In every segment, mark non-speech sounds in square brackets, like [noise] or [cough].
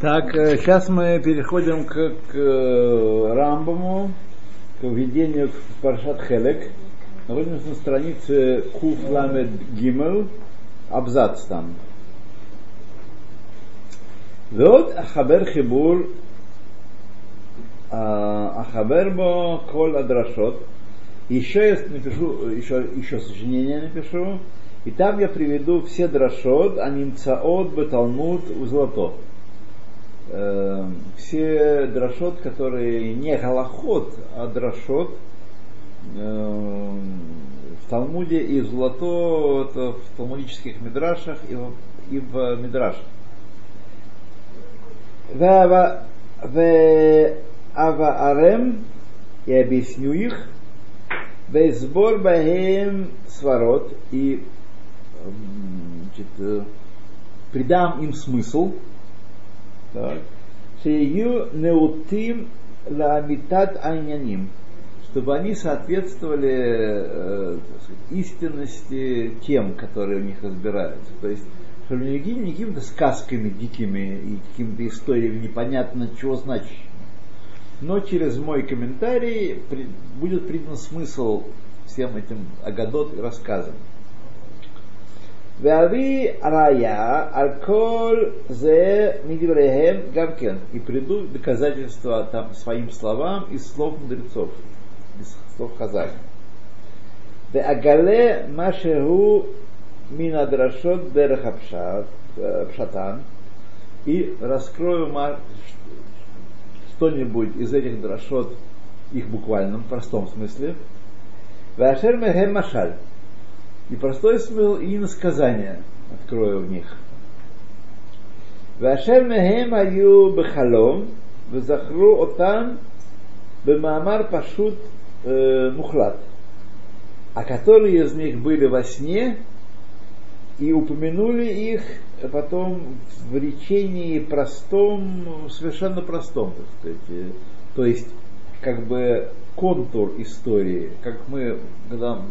Так, сейчас мы переходим к, к Рамбаму, к введению в Паршат Хелек. Находимся на странице Куф Ламед Гимел, абзац там. ועוד אחבר חיבור, אחבר בו כל הדרשות, еще я напишу, еще, еще сочинение напишу, и там я приведу все драшот, анимцаот, беталмуд, узлото. Э, все драшот, которые не галахот, а драшот э, в Талмуде и золото это в талмудических мидрашах и в, и в мидрашах. В Аваарем и объясню их, Везбор Бахем Сварот и значит, придам им смысл, Шею неутим ламитат айняним, чтобы они соответствовали э, сказать, истинности тем, которые у них разбираются. То есть, чтобы не какими-то сказками дикими и какими-то историями непонятно чего значит. Но через мой комментарий при, будет придан смысл всем этим агадот и рассказам. Вави рая алкол зе мидиврехем гамкен. И приду доказательства там своим словам из слов мудрецов, из слов Хазаля. Агале машеху минадрашот дерахапшат пшатан и раскрою что-нибудь из этих драшот, их буквальном, простом смысле. Вашер мехем машаль и простой смысл и иносказания открою в них. Вашер мехем аю бехалом, וזכרו אותם במאמר пашут мухлат, а которые из них были во сне и упомянули их потом в речении простом, совершенно простом, так сказать. То есть, как бы контур истории, как мы, когда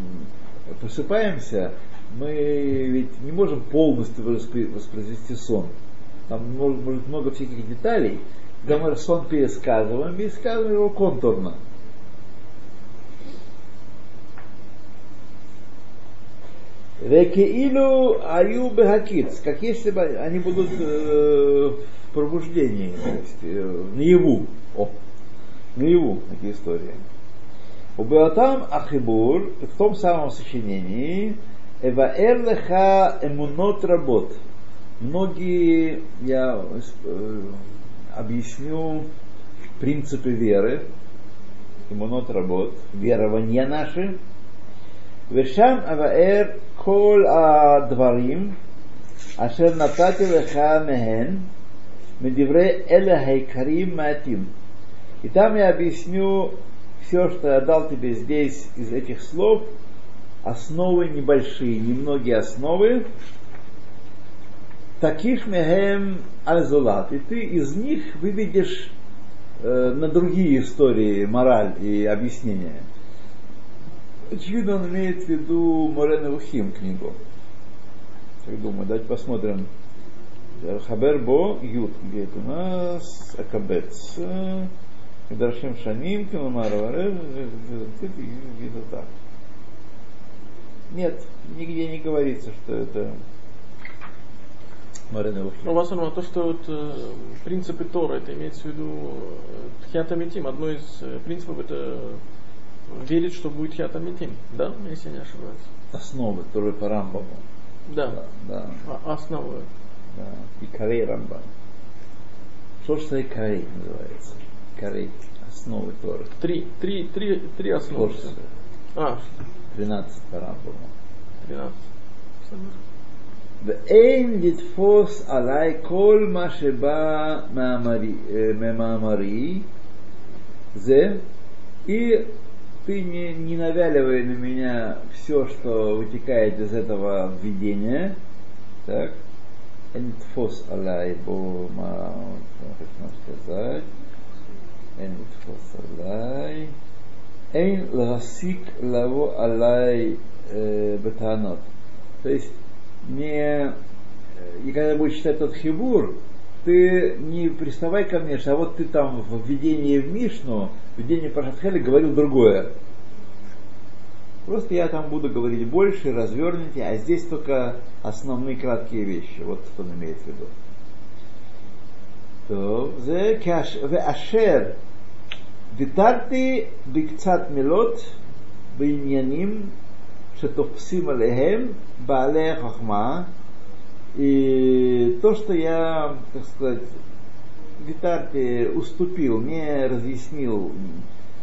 просыпаемся, мы ведь не можем полностью воспроизвести сон. Там может, быть много всяких деталей. Когда мы сон пересказываем, пересказываем его контурно. Векеилу аю бехакиц, как если бы они будут э, в пробуждении, то есть э, наяву. О, наяву такие истории. Убеатам Ахибур, в том самом сочинении, Эваэр леха эмунот работ. Многие, я э, объясню принципы веры, эмунот работ, верования наши. Вешам аваэр кол а дварим, ашер натати леха мехен, медивре Эле хайкарим матим. И там я объясню все, что я дал тебе здесь из этих слов, основы небольшие, немногие основы, таких мехем альзулат. И ты из них выведешь э, на другие истории мораль и объяснения. Очевидно, он имеет в виду Морена Ухим книгу. Как думаю, давайте посмотрим. Хабер Бо Ют, где это у нас? Акабец. Медрашим Шаним, Киломар где-то так. Нет, нигде не говорится, что это Марина Ну, у вас то, что вот, э, принципы Тора, это имеется в виду э, Тхиатамитим. Одно из э, принципов это верить, что будет Тхиатамитим, да, если я не ошибаюсь? Основы Торы по Рамбаму. Да. да, да. А, основы. Да. И Карей Рамбам. Что ж это Карей называется? Икарей, основы Торы. Три, три, три, три основы. Порции. А. 13 парабол. по-моему. 13. Эйн литфос алай кол машеба мемамари э, зе и ты не, не навяливай на меня все, что вытекает из этого введения, Так. Энтфос алай бо как нам сказать. אין לתפוס עליי, אין להסיק לבוא עליי э, бетанот. То есть не и когда будет читать тот хибур, ты не приставай ко мне, а вот ты там в введении в Мишну, в введении Пашатхели говорил другое. Просто я там буду говорить больше, развернуте, а здесь только основные краткие вещи. Вот что он имеет в виду. טוב, זה כאש... ואשר ויתרתי בקצת מילות בעניינים שתופסים עליהם בעלי החוכמה, и то, что я, так сказать, Витарте уступил, не разъяснил,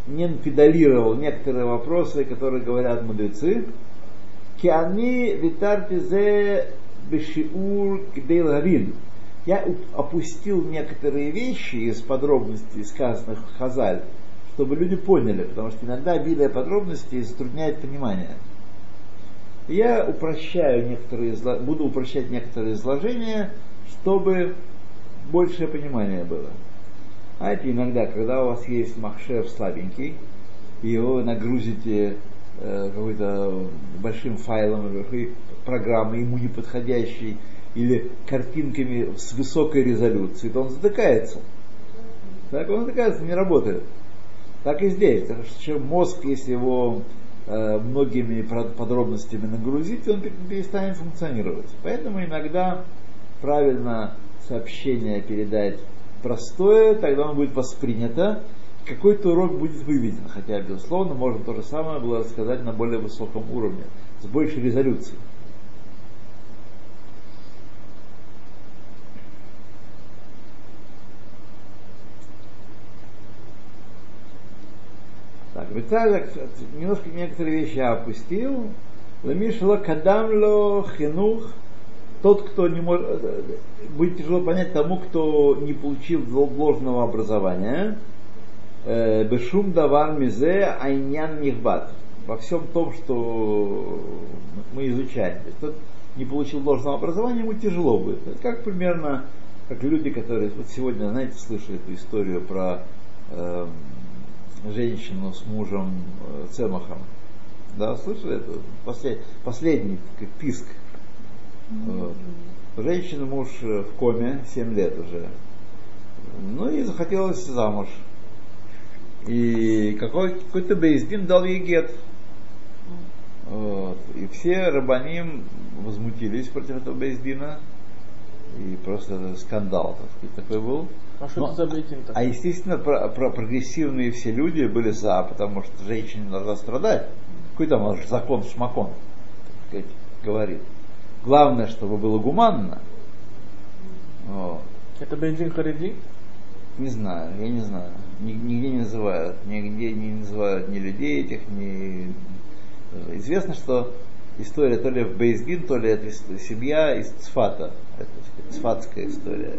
не педалировал некоторые вопросы, которые говорят мудрецы, Киани Витарте зе бешиур кдейлавин. Я опустил некоторые вещи из подробностей, сказанных в Хазаль, чтобы люди поняли, потому что иногда обилие подробностей затрудняет понимание. Я упрощаю некоторые, буду упрощать некоторые изложения, чтобы большее понимание было. А это иногда, когда у вас есть махшер слабенький, и его нагрузите э, какой-то большим файлом, программой ему не подходящей, или картинками с высокой резолюцией, то он затыкается. Так он затыкается, не работает. Так и здесь. Что мозг, если его э, многими подробностями нагрузить, он перестанет функционировать. Поэтому иногда правильно сообщение передать простое, тогда оно будет воспринято, какой-то урок будет выведен, хотя, безусловно, можно то же самое было сказать на более высоком уровне, с большей резолюцией. Бецалек немножко некоторые вещи я опустил. Ламишло кадамло хинух. Тот, кто не может, будет тяжело понять тому, кто не получил ложного образования. Э, Бешум давар мизе айнян нихбат. Во всем том, что мы изучаем. Тот не получил ложного образования, ему тяжело будет. Это как примерно, как люди, которые вот сегодня, знаете, слышали эту историю про э, женщину с мужем э, Цемахом. Да, слышали это? Послед, последний как писк. Вот. Женщина, муж э, в коме, 7 лет уже. Ну и захотелось замуж. И какой, какой-то Бейздин дал ей гет. Вот. И все рабаним возмутились против этого Бейздина. И просто скандал, так сказать, такой был. А что Но, за бейтин А естественно, про, про прогрессивные все люди были за, потому что женщине должна страдать. Какой там закон шмакон, так сказать, говорит. Главное, чтобы было гуманно. Вот. Это бензин хариди? Не знаю, я не знаю. Нигде не называют, нигде не называют ни людей этих, ни... Известно, что история то ли в Бейсгин, то ли это семья из Цфата. Это цфатская история.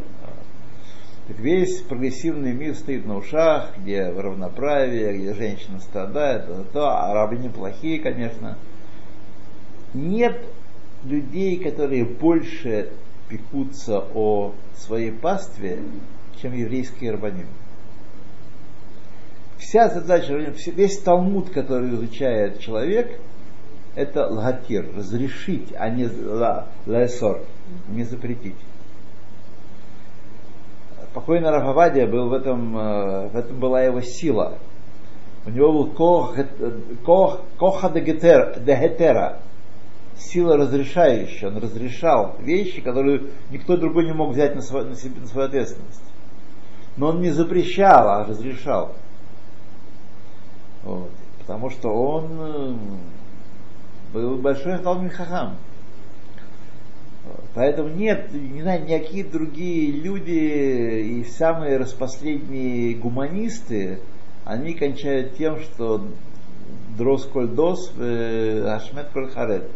Так весь прогрессивный мир стоит на ушах, где равноправие, где женщина страдает, то, то а рабы неплохие, конечно. Нет людей, которые больше пекутся о своей пастве, чем еврейские рабаним. Вся задача, весь талмуд, который изучает человек, это лагатир, разрешить, а не лаэсор, не запретить покойный Рафавадия был в этом, э, в этом была его сила. У него был кох, коха дегетера, сила разрешающая. Он разрешал вещи, которые никто другой не мог взять на, свой, на, себе, на свою ответственность. Но он не запрещал, а разрешал. Вот. Потому что он э, был большой Талмин Хахам. Поэтому нет, не знаю, никакие другие люди и самые распоследние гуманисты, они кончают тем, что дрос коль дос, ашмет коль харет.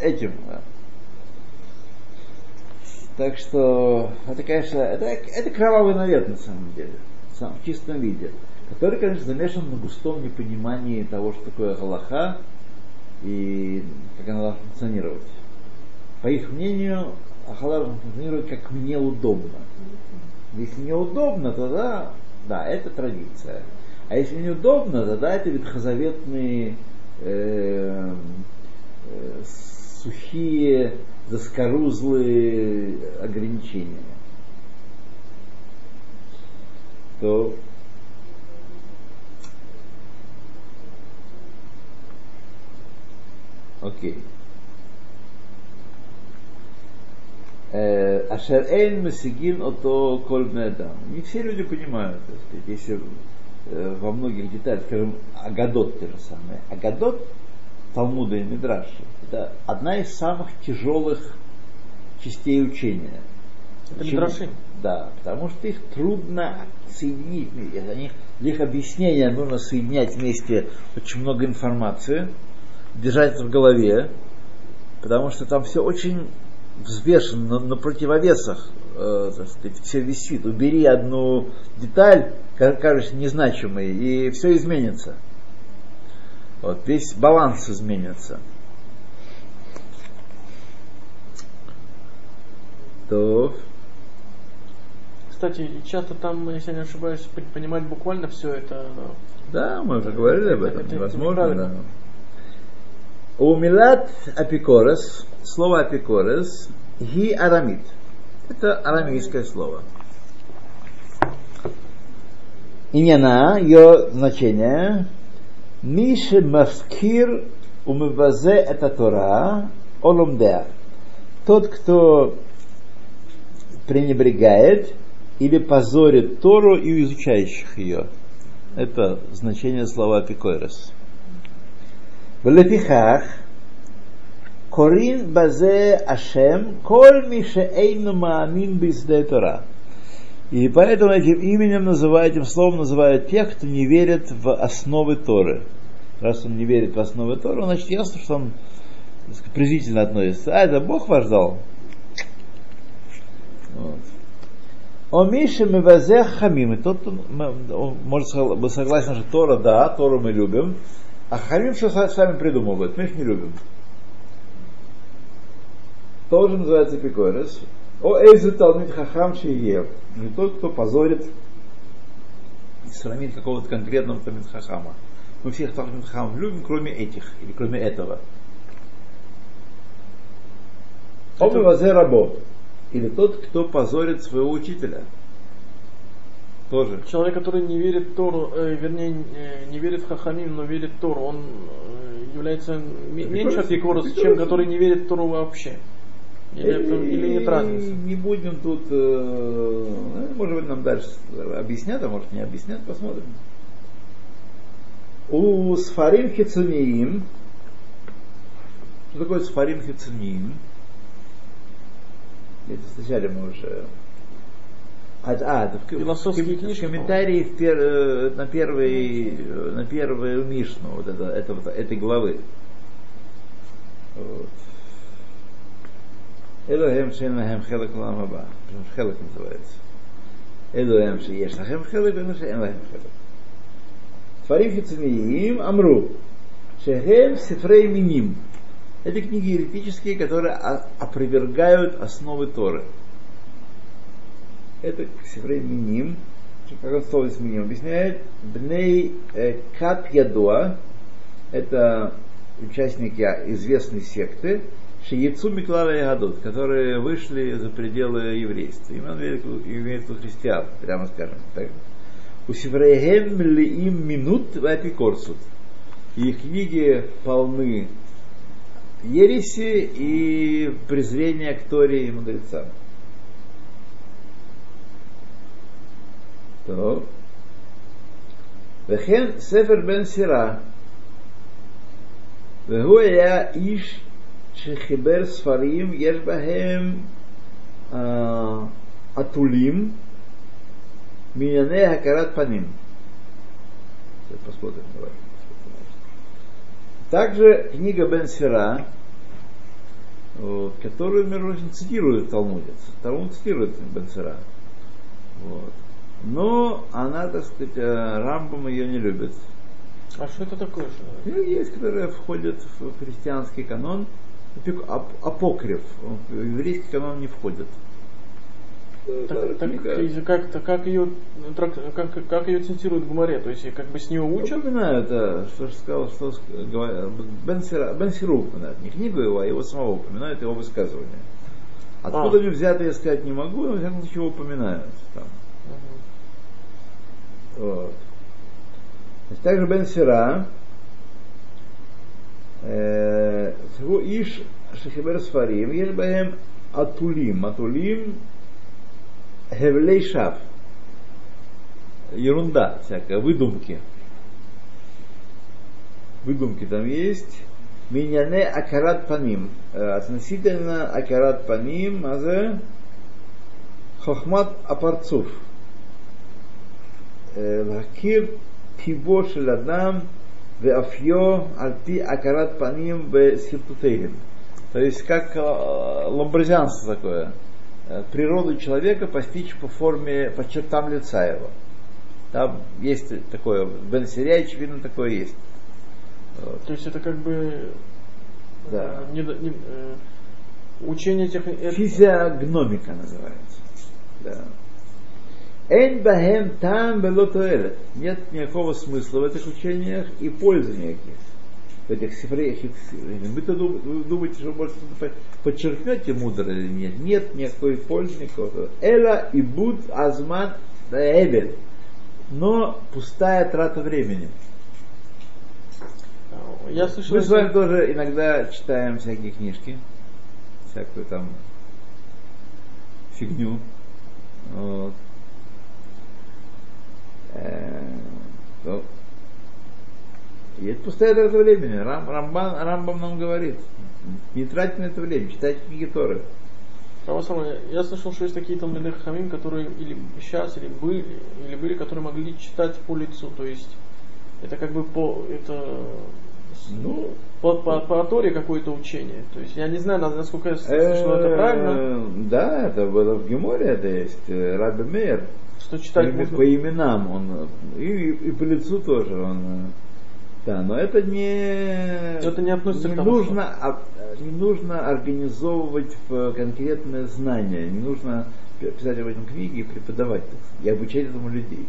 Этим. Так что это, конечно, это, это кровавый навет на самом деле, в чистом виде, который, конечно, замешан на густом непонимании того, что такое Галаха, и как она должна функционировать. По их мнению, Ахала должна функционировать как мне удобно. Если неудобно, тогда да, это традиция. А если неудобно, тогда это ветхозаветные э, э, сухие заскорузлые ограничения, то окей. Ашер эйн масигин ото коль Не все люди понимают, так сказать, если э, во многих деталях, скажем, Агадот те же самые. Агадот Талмуда и Мидраши это одна из самых тяжелых частей учения. Это Мидраши? Да, потому что их трудно соединить. Они, их объяснения нужно соединять вместе очень много информации, держать это в голове, потому что там все очень взвешен на, на противовесах, э, так сказать, все висит. Убери одну деталь, кажется незначимой, и все изменится. Вот, весь баланс изменится. То. Кстати, часто там, если не ошибаюсь, понимать буквально все это. Да, мы уже говорили об этом. Это, невозможно, да. У Милат Апикорес, слово Апикорес, ги арамит. Это арамейское слово. Имена, ее значение, Миши Маскир умывазе это Тора, олумдеа. Тот, кто пренебрегает или позорит Тору и изучающих ее. Это значение слова Пикойрос. Блефихах Корин базе Ашем коль мише эйну маамин бизде Тора. И поэтому этим именем называют, этим словом называют тех, кто не верит в основы Торы. Раз он не верит в основы Торы, значит ясно, что он сказать, презрительно относится. А, это Бог вас дал. Вот. О Мише Мевазе Хамим. И тот, может быть согласен, что Тора, да, Тору мы любим, а Хамим все сами придумывают, мы их не любим. Тоже называется Пикорес. О Эйзу Талмит Хахам Шиев. Не тот, кто позорит и срамит какого-то конкретного Талмит Хахама. Мы всех Талмит Хахамов любим, кроме этих, или кроме этого. Оба Вазе Рабо. Или тот, кто позорит своего учителя – тоже. Человек, который не верит в Тору, э, вернее, э, не верит в Хахамим, но верит в Тору, он э, является меньше апикорус, чем который не верит в Тору вообще. Или, это, или нет разницы? Не будем тут, э, может быть, нам дальше объяснят, а может не объяснят, посмотрим. У Сфарим Хицуниим, что такое Сфарим Хицуниим? Это встречали мы уже а, а в, Философские в, книжки. комментарии в пер, э, на первый на первую Мишну вот это, это, вот, этой главы. Вот. Элохем шен хелек ламаба. Хелек называется. Элохем шееш лахем хелек, элохем шен лахем хелек. Тфарим хицмиим амру. Шехем сифрей миним. Это книги еретические, которые опровергают основы Торы это Сифрей Миним, как он слово с Миним объясняет, Бней э, Кат Ядуа, это участники известной секты, Шиецу Миклала Ягадут, которые вышли за пределы еврейства. Именно имеет в виду христиан, прямо скажем. Так. У Сифрейгем им минут в Апикорсут. Их книги полны ереси и презрения к Торе и мудрецам. טוב. וכן ספר בן סירה, והוא היה איש שחיבר ספרים, יש בהם עטולים מענייני הכרת פנים. Посмотрим, давай. Также книга Бен Сира, которую, между прочим, цитирует Талмудец. Талмуд цитирует Бен Сира. Вот. Но она, так сказать, э, Рамбам ее не любит. А что это такое? Ну, есть, которые входят в христианский канон, апокриф, в еврейский канон не входит. Так, так, как, ее, как, как ее цитируют в Гумаре, то есть как бы с нее учат? Упоминают, да, что же сказал, что Бен, Сира, Бен Сиру упоминает, не книгу его, а его самого упоминают, его высказывание. Откуда а. они взяты, я сказать не могу, но всяком случае упоминают там. Угу. Вот. Значит, также Бен Сира, э, Иш Шахибер Сфарим, есть баем Атулим. Атулим Хевлей Шав. Ерунда всякая, выдумки. Выдумки там есть. Миняне Акарат Паним. Относительно Акарат Паним, а за Хохмат Апарцуф. להכיר טיבו של אדם ואפיו על פי הכרת פנים ושרטוטיהם. То есть как ламбразианство такое. Природу человека постичь по форме, по чертам лица его. Там есть такое, в Бен очевидно, такое есть. Вот. То есть это как бы да. не, не, э, учение этих... Физиогномика называется. Да. Эйн бахем там Нет никакого смысла в этих учениях и пользы никаких. В этих сифреях Вы-то думаете, что может подчеркнете мудро или нет? Нет никакой пользы никакого. Эла и буд азман эбель. Но пустая трата времени. Я слышал, Мы с вами тоже иногда читаем всякие книжки, всякую там фигню. Вот. Э, и это пустая трата времени. Рам, Рамбан, Рамбам нам говорит, не тратьте на это время, читайте книги Торы. Я слышал, что есть такие там хамим, которые или сейчас, или были, или были, которые могли читать по лицу. То есть это как бы по это ну, по, по, по Торе какое-то учение. То есть я не знаю, насколько я слышал это правильно. Да, это было в Геморе, это есть э, Раби Мейер что читать можно... По именам он, и, и по лицу тоже он. Да, но это не, это не, относится не, к тому, нужно, что... не нужно организовывать в конкретное знание, не нужно писать об этом книги и преподавать и обучать этому людей.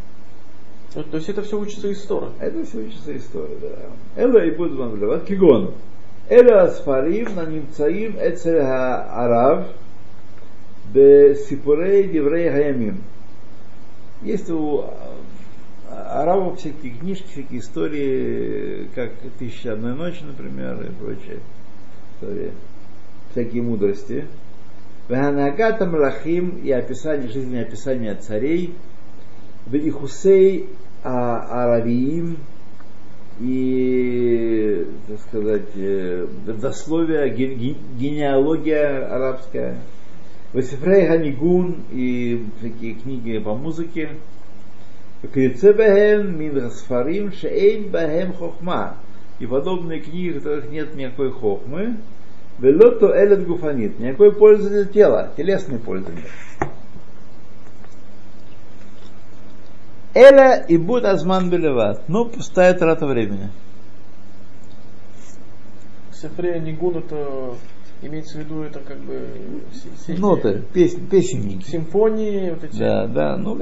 То, то есть это все учится из Тора? Это все учится из Тора, да. Эла и буду вам говорить, кигон. Эла асфарим на немцаим эцель арав бесипурей диврей хаямим. Есть у а, арабов всякие книжки, всякие истории, как «Тысяча одной ночи», например, и прочее. Истории. Всякие мудрости. Ваханагата Млахим и описание жизни, описание царей. Вихусей Аравиим и, так сказать, э, дословие, генеалогия арабская. Васифрей Ганигун и всякие книги по музыке. Крицебехем мин расфарим шейн бахем хохма. И подобные книги, в которых нет никакой хохмы. Велото элет гуфанит. Никакой пользы для тела, телесной пользы нет. Эля и буд азман белеват. Но пустая трата времени. Сефрея Нигун это Имеется в виду это как бы ноты, песни, песенники. Симфонии, вот эти. Да, да, ну,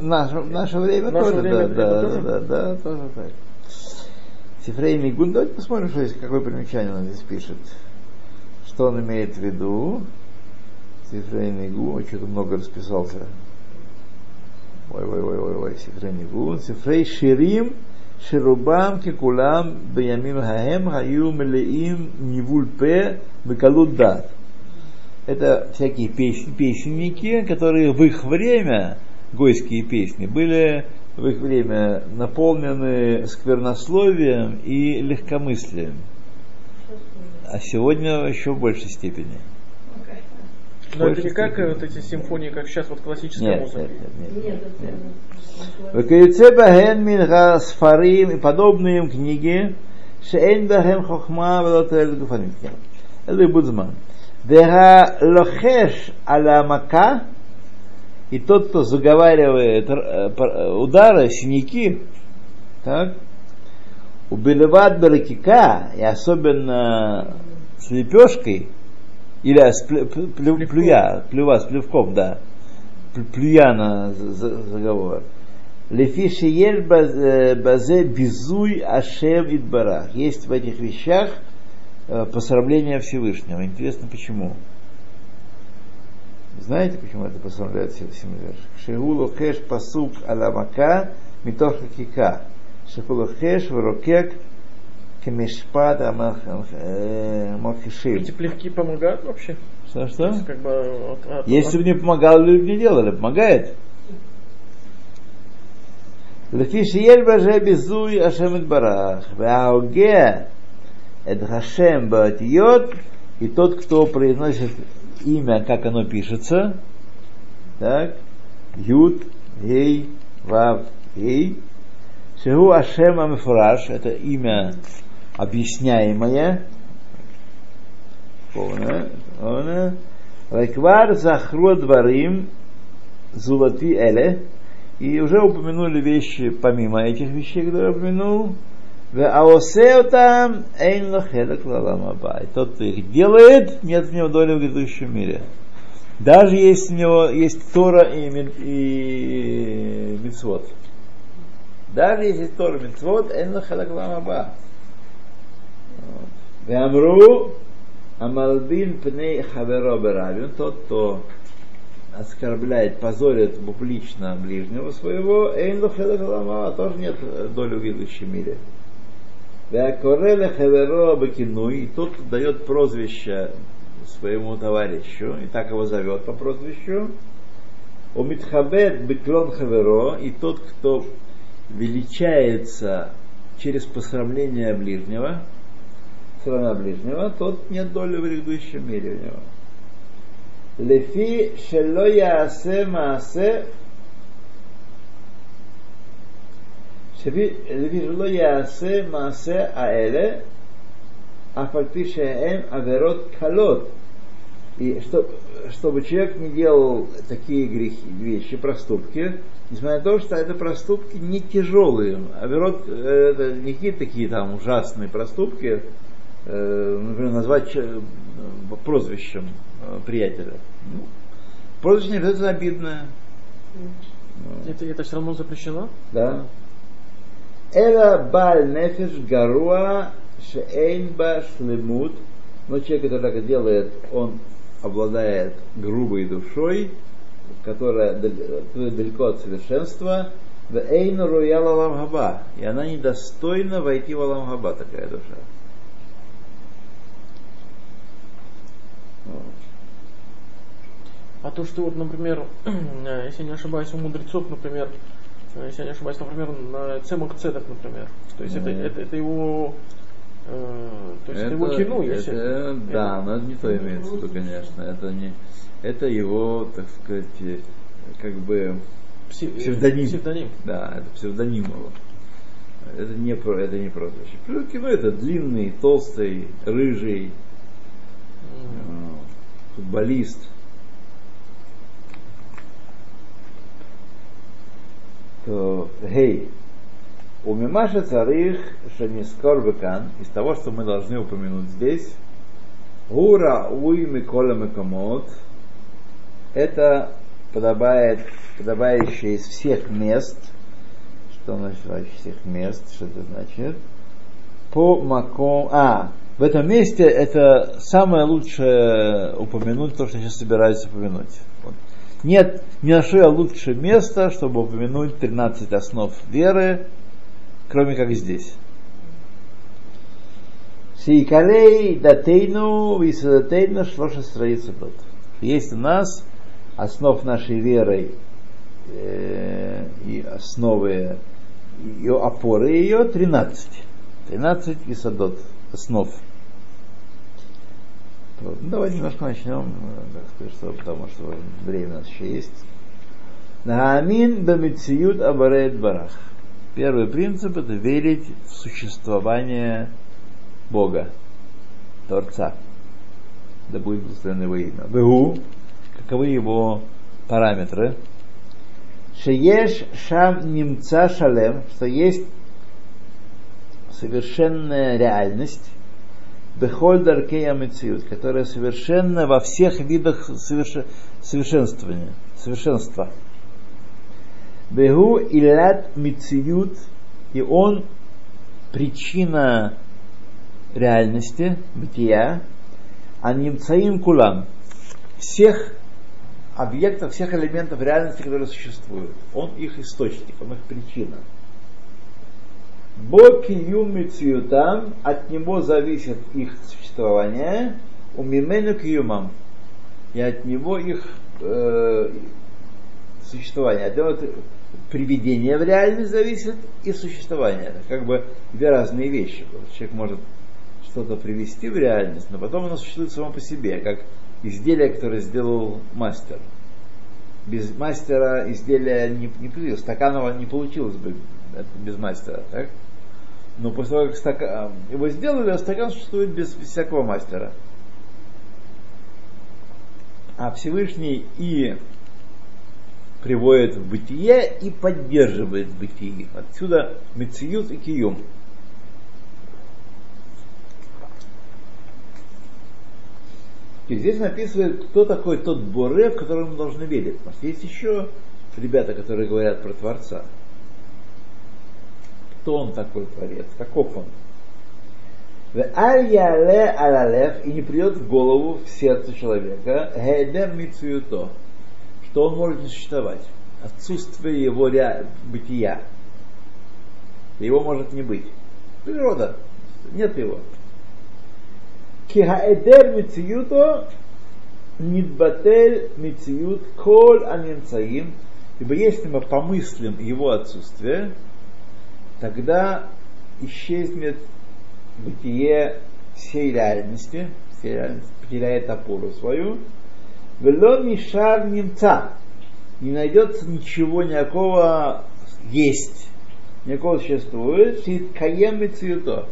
наше, наше время наше тоже, время, да, да, тоже? да, да, тоже так. Сифрей Мигун, давайте посмотрим, что есть, какое примечание он здесь пишет. Что он имеет в виду? Сифрей Мигун, что-то много расписался. Ой, ой, ой, ой, ой, Сифрей Мигун. Сифрей Ширим, Шерубам кикулам бьямим хаем хаю млеим нивуль п бекалудат. Это всякие песенники, которые в их время, гойские песни, были в их время наполнены сквернословием и легкомыслием. А сегодня еще в большей степени. Но это не как степени. вот эти симфонии, как сейчас вот классическая нет, музыка. Нет, нет, нет. нет, нет. Векаюце бахен мин сфарим и подобные им книги, шеэн бахем хохма велотель гуфанит. Это Будзман. Дега лохеш аля мака, и тот, кто заговаривает удары, синяки, так, у Белеват Белакика, и особенно с лепешкой, или с плю, плю, плюя, плюва, с плевком, да, плюя на заговор. Лефи шиель э, базе безуй ашем идбарах. Есть в этих вещах э, посрамление Всевышнего. Интересно, почему? Знаете, почему это посрамляет Всевышнего? Шигулу хэш пасук аламака митох хакика. Шигулу хэш врокек Кемешпада Махишир. Э, Эти плевки помогают вообще? Что? что? Как бы от, от, Если бы не помогало, люди не делали. Помогает. Лефиши ельба же безуй ашемит барах. Вауге эд хашем батиот. И тот, кто произносит имя, как оно пишется, так, Юд, Гей, Вав, Гей, Шигу Ашем Амифраш, это имя объясняемое, Реквар Захру Дварим, Зулати Эле, и уже упомянули вещи, помимо этих вещей, которые я упомянул, там тот, кто их делает, нет в него доли в грядущем мире. Даже если у него есть Тора и, и Мицвод. Даже если Тора и Мицвод, эйн лахелек лаламаба. Веамру Амалбин пней хаверо беравин, тот, кто оскорбляет, позорит публично ближнего своего, эйн тоже нет доли в грядущем мире. Веакореле хаверо бакинуй, и тот дает прозвище своему товарищу, и так его зовет по прозвищу. У Митхабет беклон хаверо, и тот, кто величается через посрамление ближнего, страна ближнего, тот нет доли в грядущем мире у него. Лефи шелоя асе маасе. Лефи шелоя асе маасе аэле Афальпишеэм аверот калот. И чтобы, чтобы человек не делал такие грехи, вещи, проступки, несмотря на то, что это проступки не тяжелые, а верот, э, это не какие-то такие там ужасные проступки, например, назвать прозвищем э, приятеля. Ну, прозвище не обязательно обидное. Это, это все равно запрещено? Да. Эла баль нефиш гаруа шеэйнба шлемут. Но человек, который так делает, он обладает грубой душой, которая далеко от совершенства, в эйну руяла ламгаба, и она недостойна войти в ламгаба, такая душа. А то, что вот, например, [clears throat] если не ошибаюсь, у мудрецов, например, Э, если я не ошибаюсь, например, на Цемок Цедок, например. То есть mm. это, это, это его э, то есть это, это его кину, если. Это, да, это... но это не то имеется в виду, конечно. Это не это его, так сказать, э, как бы псевдоним. псевдоним. Да, это псевдоним его. Это не, про, это не прозвище. Кино это длинный, толстый, рыжий. Футболист. то гей, у Мимаша царих шанискор бекан, из того, что мы должны упомянуть здесь, гура уй микола мекамот, это подобает, подобающее из всех мест, что значит из всех мест, что это значит, по маком, а, в этом месте это самое лучшее упомянуть то, что я сейчас собираюсь упомянуть. Вот. Нет, не нашел я лучшее место, чтобы упомянуть 13 основ веры, кроме как здесь. Сикалей датейну висадатейну шлоша страица тот. Есть у нас основ нашей веры э, и основы ее опоры ее 13. 13 висадот основ. Вот. Ну, давайте немножко начнем, так сказать, что, потому что время у нас еще есть. Наамин бамициют абарет барах. Первый принцип это верить в существование Бога, Творца. Да будет благословен его имя. Бегу, каковы его параметры? Шееш шам немца шалем, что есть совершенная реальность, Бехоль Даркея Мециют, которая совершенно во всех видах соверш... совершенствования, совершенства. Бегу Илят Мециют, и он причина реальности, бытия, а немцаим кулам, всех объектов, всех элементов реальности, которые существуют. Он их источник, он их причина. Боки юмицютам, от него зависит их существование, у мимену кьюмам, и от него их э, существование. От него приведение в реальность зависит и существование. Это как бы две разные вещи. Человек может что-то привести в реальность, но потом оно существует само по себе, как изделие, которое сделал мастер. Без мастера изделие не, не появилось, стаканова не получилось бы без мастера, так? Но после того, как стакан, его сделали, а стакан существует без, всякого мастера. А Всевышний и приводит в бытие и поддерживает бытие. Отсюда мециют и киюм. И здесь написывает, кто такой тот Боре, в котором мы должны верить. Потому что есть еще ребята, которые говорят про Творца. Кто он такой Творец? Каков он? алалев и не придет в голову, в сердце человека, что он может не существовать. Отсутствие его бытия. Его может не быть. Природа. Нет его. Кихаэдер мициюто нидбатель мициют коль анинцаим. Ибо если мы помыслим его отсутствие, тогда исчезнет бытие всей реальности, всей реальности потеряет опору свою. Вело мишар немца. Не найдется ничего, никакого есть, никакого существует, каем и цвето,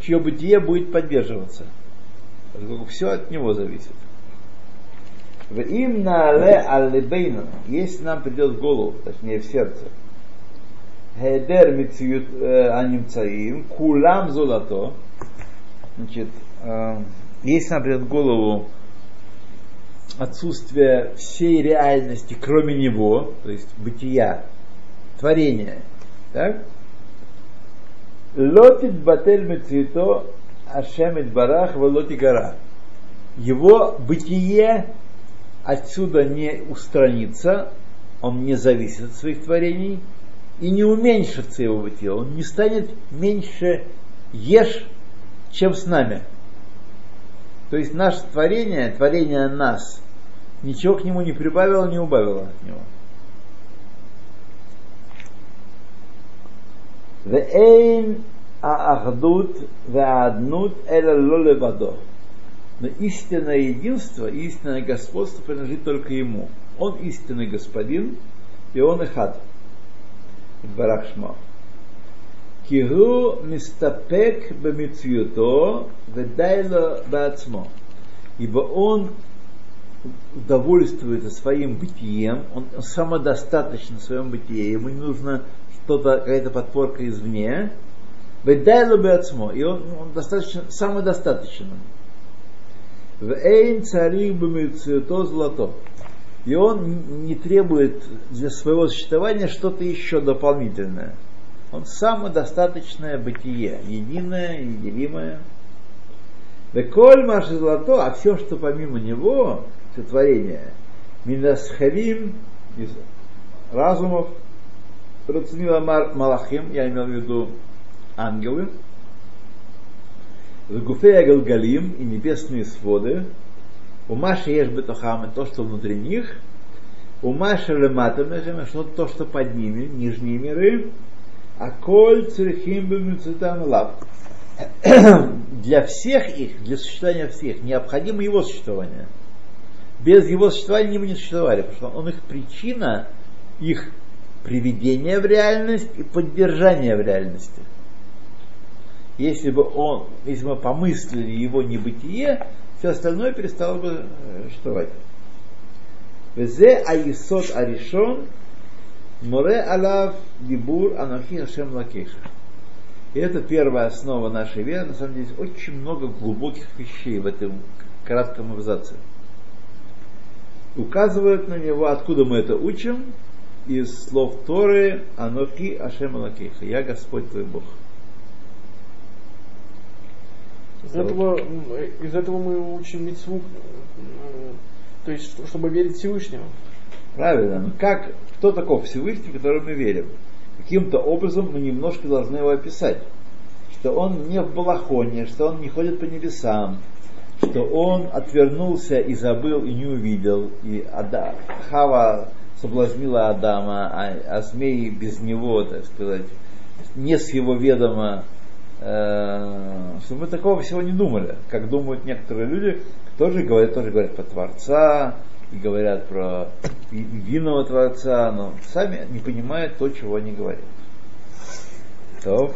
чье бытие будет поддерживаться – поскольку все от него зависит. В им на ле если нам придет в голову, точнее в сердце, Хедер мициют э, анимцаим, кулам золото, значит, э, если нам придет в голову отсутствие всей реальности, кроме него, то есть бытия, творения, так? Лотит батель мецвито Ашем Барах Волоти Гора. Его бытие отсюда не устранится, он не зависит от своих творений и не уменьшится его тело. он не станет меньше ешь, чем с нами. То есть наше творение, творение нас, ничего к нему не прибавило, не убавило от него. Вейн ахдут веаднут эля лолевадо. Но истинное единство и истинное господство принадлежит только ему. Он истинный господин, и он и хад. Барахшма. Кигу мистапек бемицюто ведайло бацмо. Ибо он удовольствуется своим бытием, он самодостаточен в своем бытии, ему не нужно что-то, какая-то подпорка извне, Бедайлу беацмо. И он, он достаточно, самодостаточен. В эйн царих то золото. И он не требует для своего существования что-то еще дополнительное. Он самодостаточное бытие, единое, неделимое. Веколь маши золото, а все, что помимо него, сотворение, минасхарим из разумов, Рацнила Малахим, я имел в виду ангелы, гуфея галгалим и небесные своды, у Маши ешь бетохам, то, что внутри них, у Маши лематам, что то, что под ними, нижние миры, а коль цирхим бимицутам лав. [clears throat] Для всех их, для существования всех, необходимо его существование. Без его существования они не существовали, потому что он их причина, их приведения в реальность и поддержания в реальности если бы он, если бы мы помыслили его небытие, все остальное перестало бы э, существовать. Везе аисот аришон море алав дибур анахи хашем лакеша. И это первая основа нашей веры. На самом деле, очень много глубоких вещей в этом кратком абзаце. Указывают на него, откуда мы это учим, из слов Торы Анохи Ашем Алакиха. Я Господь твой Бог. Из этого, из этого мы учим митцву, то есть, чтобы верить Всевышнему. Правильно. Но как, кто такой Всевышний, в который мы верим? Каким-то образом мы немножко должны его описать. Что он не в балахоне, что он не ходит по небесам, что он отвернулся и забыл и не увидел, и Ада, Хава соблазнила Адама, а, а змей без него, так сказать, не с его ведома, чтобы мы такого всего не думали, как думают некоторые люди, тоже говорят, тоже говорят про Творца, и говорят про единого Творца, но сами не понимают то, чего они говорят. То.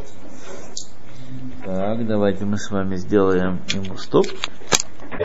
Так, давайте мы с вами сделаем ему стоп.